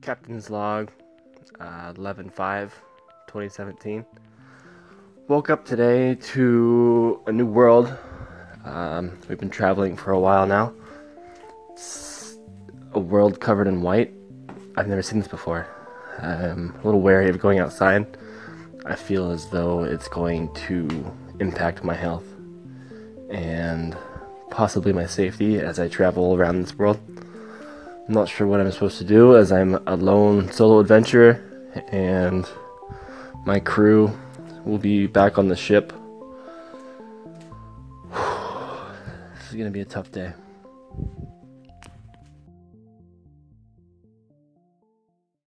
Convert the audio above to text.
Captain's Log, uh, 11 5, 2017. Woke up today to a new world. Um, we've been traveling for a while now. It's a world covered in white. I've never seen this before. I'm a little wary of going outside. I feel as though it's going to impact my health and possibly my safety as I travel around this world. I'm not sure what I'm supposed to do as I'm a lone solo adventurer and my crew will be back on the ship. this is gonna be a tough day.